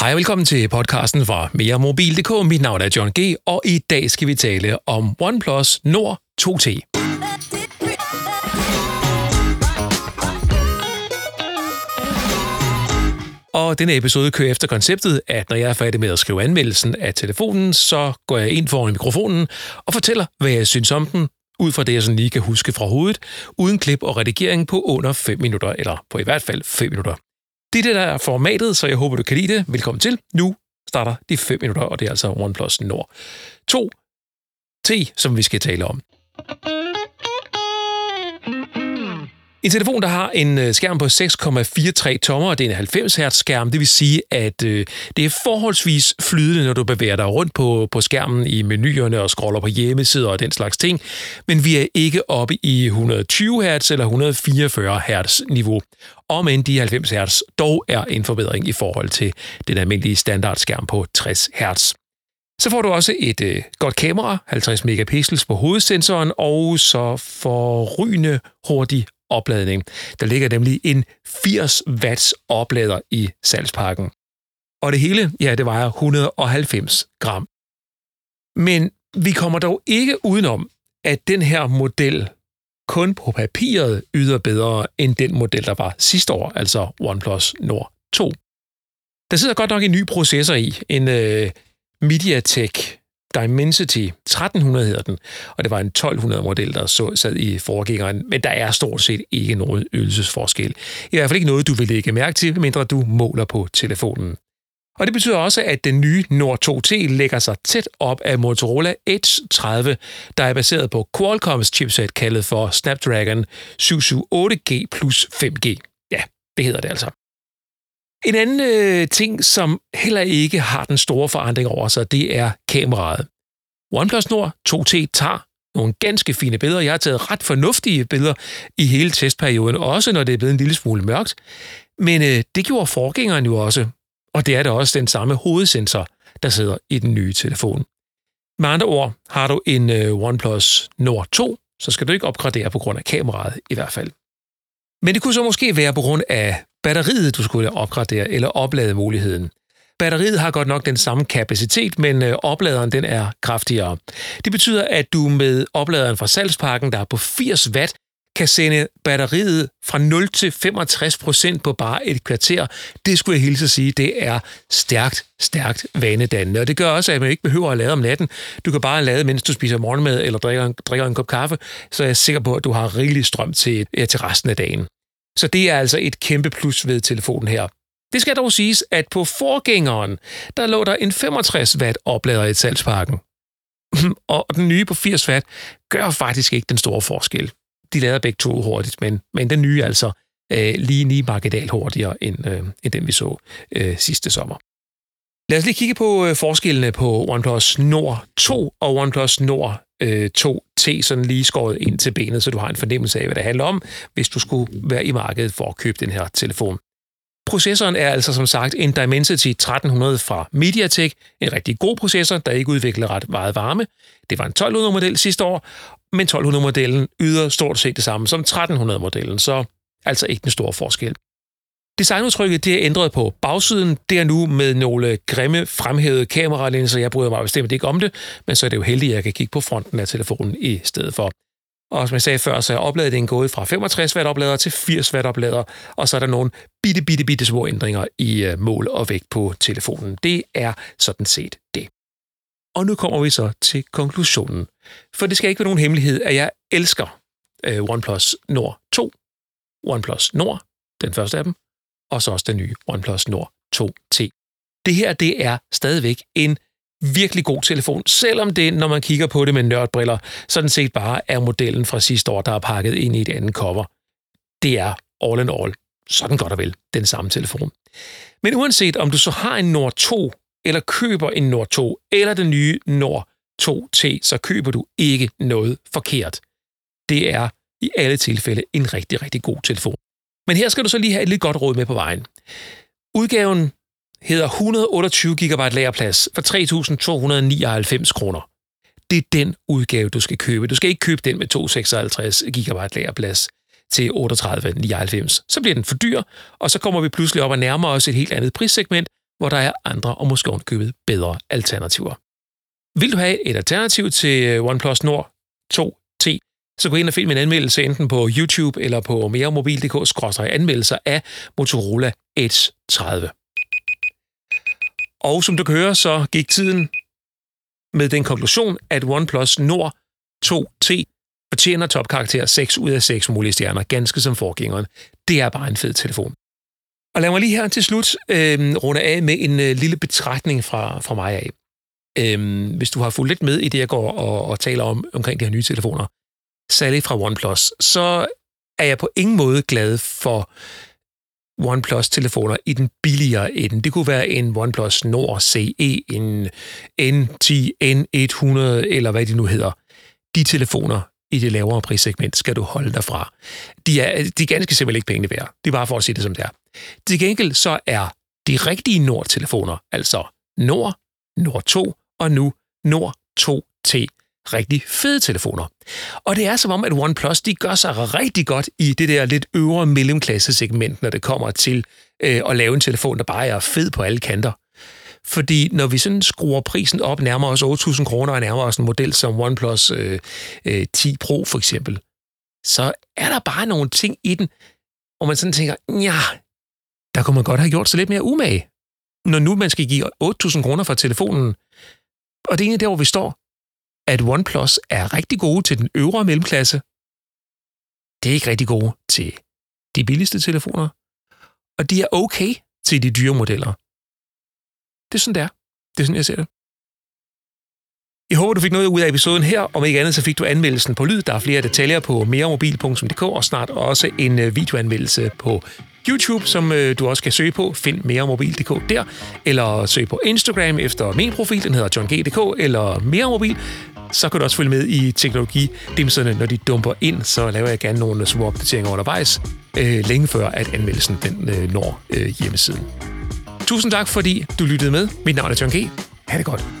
Hej og velkommen til podcasten fra MereMobil.dk. Mit navn er John G, og i dag skal vi tale om OnePlus Nord 2T. Og denne episode kører efter konceptet, at når jeg er færdig med at skrive anmeldelsen af telefonen, så går jeg ind foran mikrofonen og fortæller, hvad jeg synes om den, ud fra det, jeg sådan lige kan huske fra hovedet, uden klip og redigering på under 5 minutter, eller på i hvert fald 5 minutter. Det er det, der er formatet, så jeg håber, du kan lide det. Velkommen til. Nu starter de 5 minutter, og det er altså OnePlus Nord 2 T, som vi skal tale om. En telefon, der har en øh, skærm på 6,43 tommer, og det er en 90 Hz skærm, det vil sige, at øh, det er forholdsvis flydende, når du bevæger dig rundt på, på skærmen i menuerne og scroller på hjemmesider og den slags ting, men vi er ikke oppe i 120 Hz eller 144 Hz niveau. Om end de 90 Hz dog er en forbedring i forhold til den almindelige standardskærm på 60 Hz. Så får du også et øh, godt kamera, 50 megapixels på hovedsensoren, og så forrygende hurtig opladning. Der ligger nemlig en 80 watts oplader i salgspakken. Og det hele, ja, det vejer 190 gram. Men vi kommer dog ikke udenom, at den her model kun på papiret yder bedre end den model, der var sidste år, altså OnePlus Nord 2. Der sidder godt nok en ny processor i, en øh, MediaTek Dimensity 1300 hedder den, og det var en 1200 model, der så, sad i forgængeren, men der er stort set ikke nogen ydelsesforskel. I hvert fald ikke noget, du vil lægge mærke til, mindre du måler på telefonen. Og det betyder også, at den nye Nord 2T lægger sig tæt op af Motorola Edge 30, der er baseret på Qualcomms chipset kaldet for Snapdragon 778G plus 5G. Ja, det hedder det altså. En anden øh, ting, som heller ikke har den store forandring over sig, det er kameraet. OnePlus Nord 2T tager nogle ganske fine billeder. Jeg har taget ret fornuftige billeder i hele testperioden, også når det er blevet en lille smule mørkt. Men øh, det gjorde forgængeren jo også, og det er da også den samme hovedsensor, der sidder i den nye telefon. Med andre ord, har du en øh, OnePlus Nord 2, så skal du ikke opgradere på grund af kameraet i hvert fald. Men det kunne så måske være på grund af batteriet, du skulle opgradere, eller oplade muligheden. Batteriet har godt nok den samme kapacitet, men øh, opladeren den er kraftigere. Det betyder, at du med opladeren fra salgspakken, der er på 80 watt, kan sende batteriet fra 0 til 65 procent på bare et kvarter. Det skulle jeg hilse at sige, det er stærkt, stærkt vanedannende. Og det gør også, at man ikke behøver at lade om natten. Du kan bare lade, mens du spiser morgenmad eller drikker en, drikker en kop kaffe, så er jeg sikker på, at du har rigelig strøm til, til resten af dagen. Så det er altså et kæmpe plus ved telefonen her. Det skal dog siges, at på forgængeren, der lå der en 65 watt oplader i salgspakken. og den nye på 80 watt gør faktisk ikke den store forskel. De lader begge to hurtigt, men, men den nye altså øh, lige ni marginal hurtigere end, øh, end den, vi så øh, sidste sommer. Lad os lige kigge på øh, forskellene på OnePlus Nord 2 og OnePlus Nord øh, 2T, sådan lige skåret ind til benet, så du har en fornemmelse af, hvad det handler om, hvis du skulle være i markedet for at købe den her telefon. Processoren er altså som sagt en Dimensity 1300 fra MediaTek, en rigtig god processor, der ikke udvikler ret meget varme. Det var en 1200-model sidste år, men 1200-modellen yder stort set det samme som 1300-modellen, så altså ikke den store forskel. Designudtrykket det er ændret på bagsiden. Det er nu med nogle grimme fremhævede kameralinser. Jeg bryder mig bestemt ikke om det, men så er det jo heldigt, at jeg kan kigge på fronten af telefonen i stedet for. Og som jeg sagde før, så er opladningen gået fra 65 watt oplader til 80 watt oplader, og så er der nogle bitte, bitte, bitte små ændringer i øh, mål og vægt på telefonen. Det er sådan set det. Og nu kommer vi så til konklusionen. For det skal ikke være nogen hemmelighed, at jeg elsker øh, OnePlus Nord 2, OnePlus Nord, den første af dem, og så også den nye OnePlus Nord 2T. Det her, det er stadigvæk en virkelig god telefon, selvom det, når man kigger på det med nørdbriller, sådan set bare er modellen fra sidste år, der er pakket ind i et andet cover. Det er all in all, sådan godt og vel, den samme telefon. Men uanset om du så har en Nord 2, eller køber en Nord 2, eller den nye Nord 2T, så køber du ikke noget forkert. Det er i alle tilfælde en rigtig, rigtig god telefon. Men her skal du så lige have et lidt godt råd med på vejen. Udgaven hedder 128 GB lagerplads for 3.299 kroner. Det er den udgave, du skal købe. Du skal ikke købe den med 256 GB lagerplads til 38,99. Så bliver den for dyr, og så kommer vi pludselig op og nærmer os et helt andet prissegment, hvor der er andre og måske ovenkøbet bedre alternativer. Vil du have et alternativ til øh, OnePlus Nord 2T, så gå ind og find min anmeldelse enten på YouTube eller på meremobil.dk-anmeldelser af Motorola Edge 30. Og som du kan høre, så gik tiden med den konklusion, at OnePlus Nord 2T fortjener topkarakter 6 ud af 6 mulige stjerner, ganske som forgængeren. Det er bare en fed telefon. Og lad mig lige her til slut øh, runde af med en øh, lille betragtning fra, fra mig af. Øh, hvis du har fulgt lidt med i det, jeg går og, og taler om omkring de her nye telefoner, særligt fra OnePlus, så er jeg på ingen måde glad for OnePlus-telefoner i den billigere ende. Det kunne være en OnePlus Nord CE, en N10, N100 eller hvad de nu hedder. De telefoner i det lavere prissegment skal du holde dig fra. De er, de er ganske simpelthen ikke pengene værd. Det er bare for at sige det som det er. Til gengæld så er de rigtige Nord-telefoner, altså Nord, Nord 2 og nu Nord 2T, rigtig fede telefoner. Og det er som om, at OnePlus de gør sig rigtig godt i det der lidt øvre mellemklasse segment, når det kommer til øh, at lave en telefon, der bare er fed på alle kanter. Fordi når vi sådan skruer prisen op, nærmer os 8.000 kroner og nærmer os en model som OnePlus øh, øh, 10 Pro for eksempel, så er der bare nogle ting i den, hvor man sådan tænker, ja, der kunne man godt have gjort sig lidt mere umage. Når nu man skal give 8.000 kroner for telefonen, og det er egentlig der, hvor vi står, at OnePlus er rigtig gode til den øvre mellemklasse. Det er ikke rigtig gode til de billigste telefoner. Og de er okay til de dyre modeller. Det er sådan, det er. Det er sådan, jeg ser det. Jeg håber, du fik noget ud af episoden her. Om ikke andet, så fik du anmeldelsen på lyd. Der er flere detaljer på meremobil.dk og snart også en øh, videoanmeldelse på YouTube, som øh, du også kan søge på. Find meremobil.dk der. Eller søg på Instagram efter min profil. Den hedder johng.dk eller meremobil. Så kan du også følge med i teknologidimserne, når de dumper ind. Så laver jeg gerne nogle små opdateringer undervejs, øh, længe før at anmeldelsen den øh, når øh, hjemmesiden. Tusind tak, fordi du lyttede med. Mit navn er John G. Ha' det godt.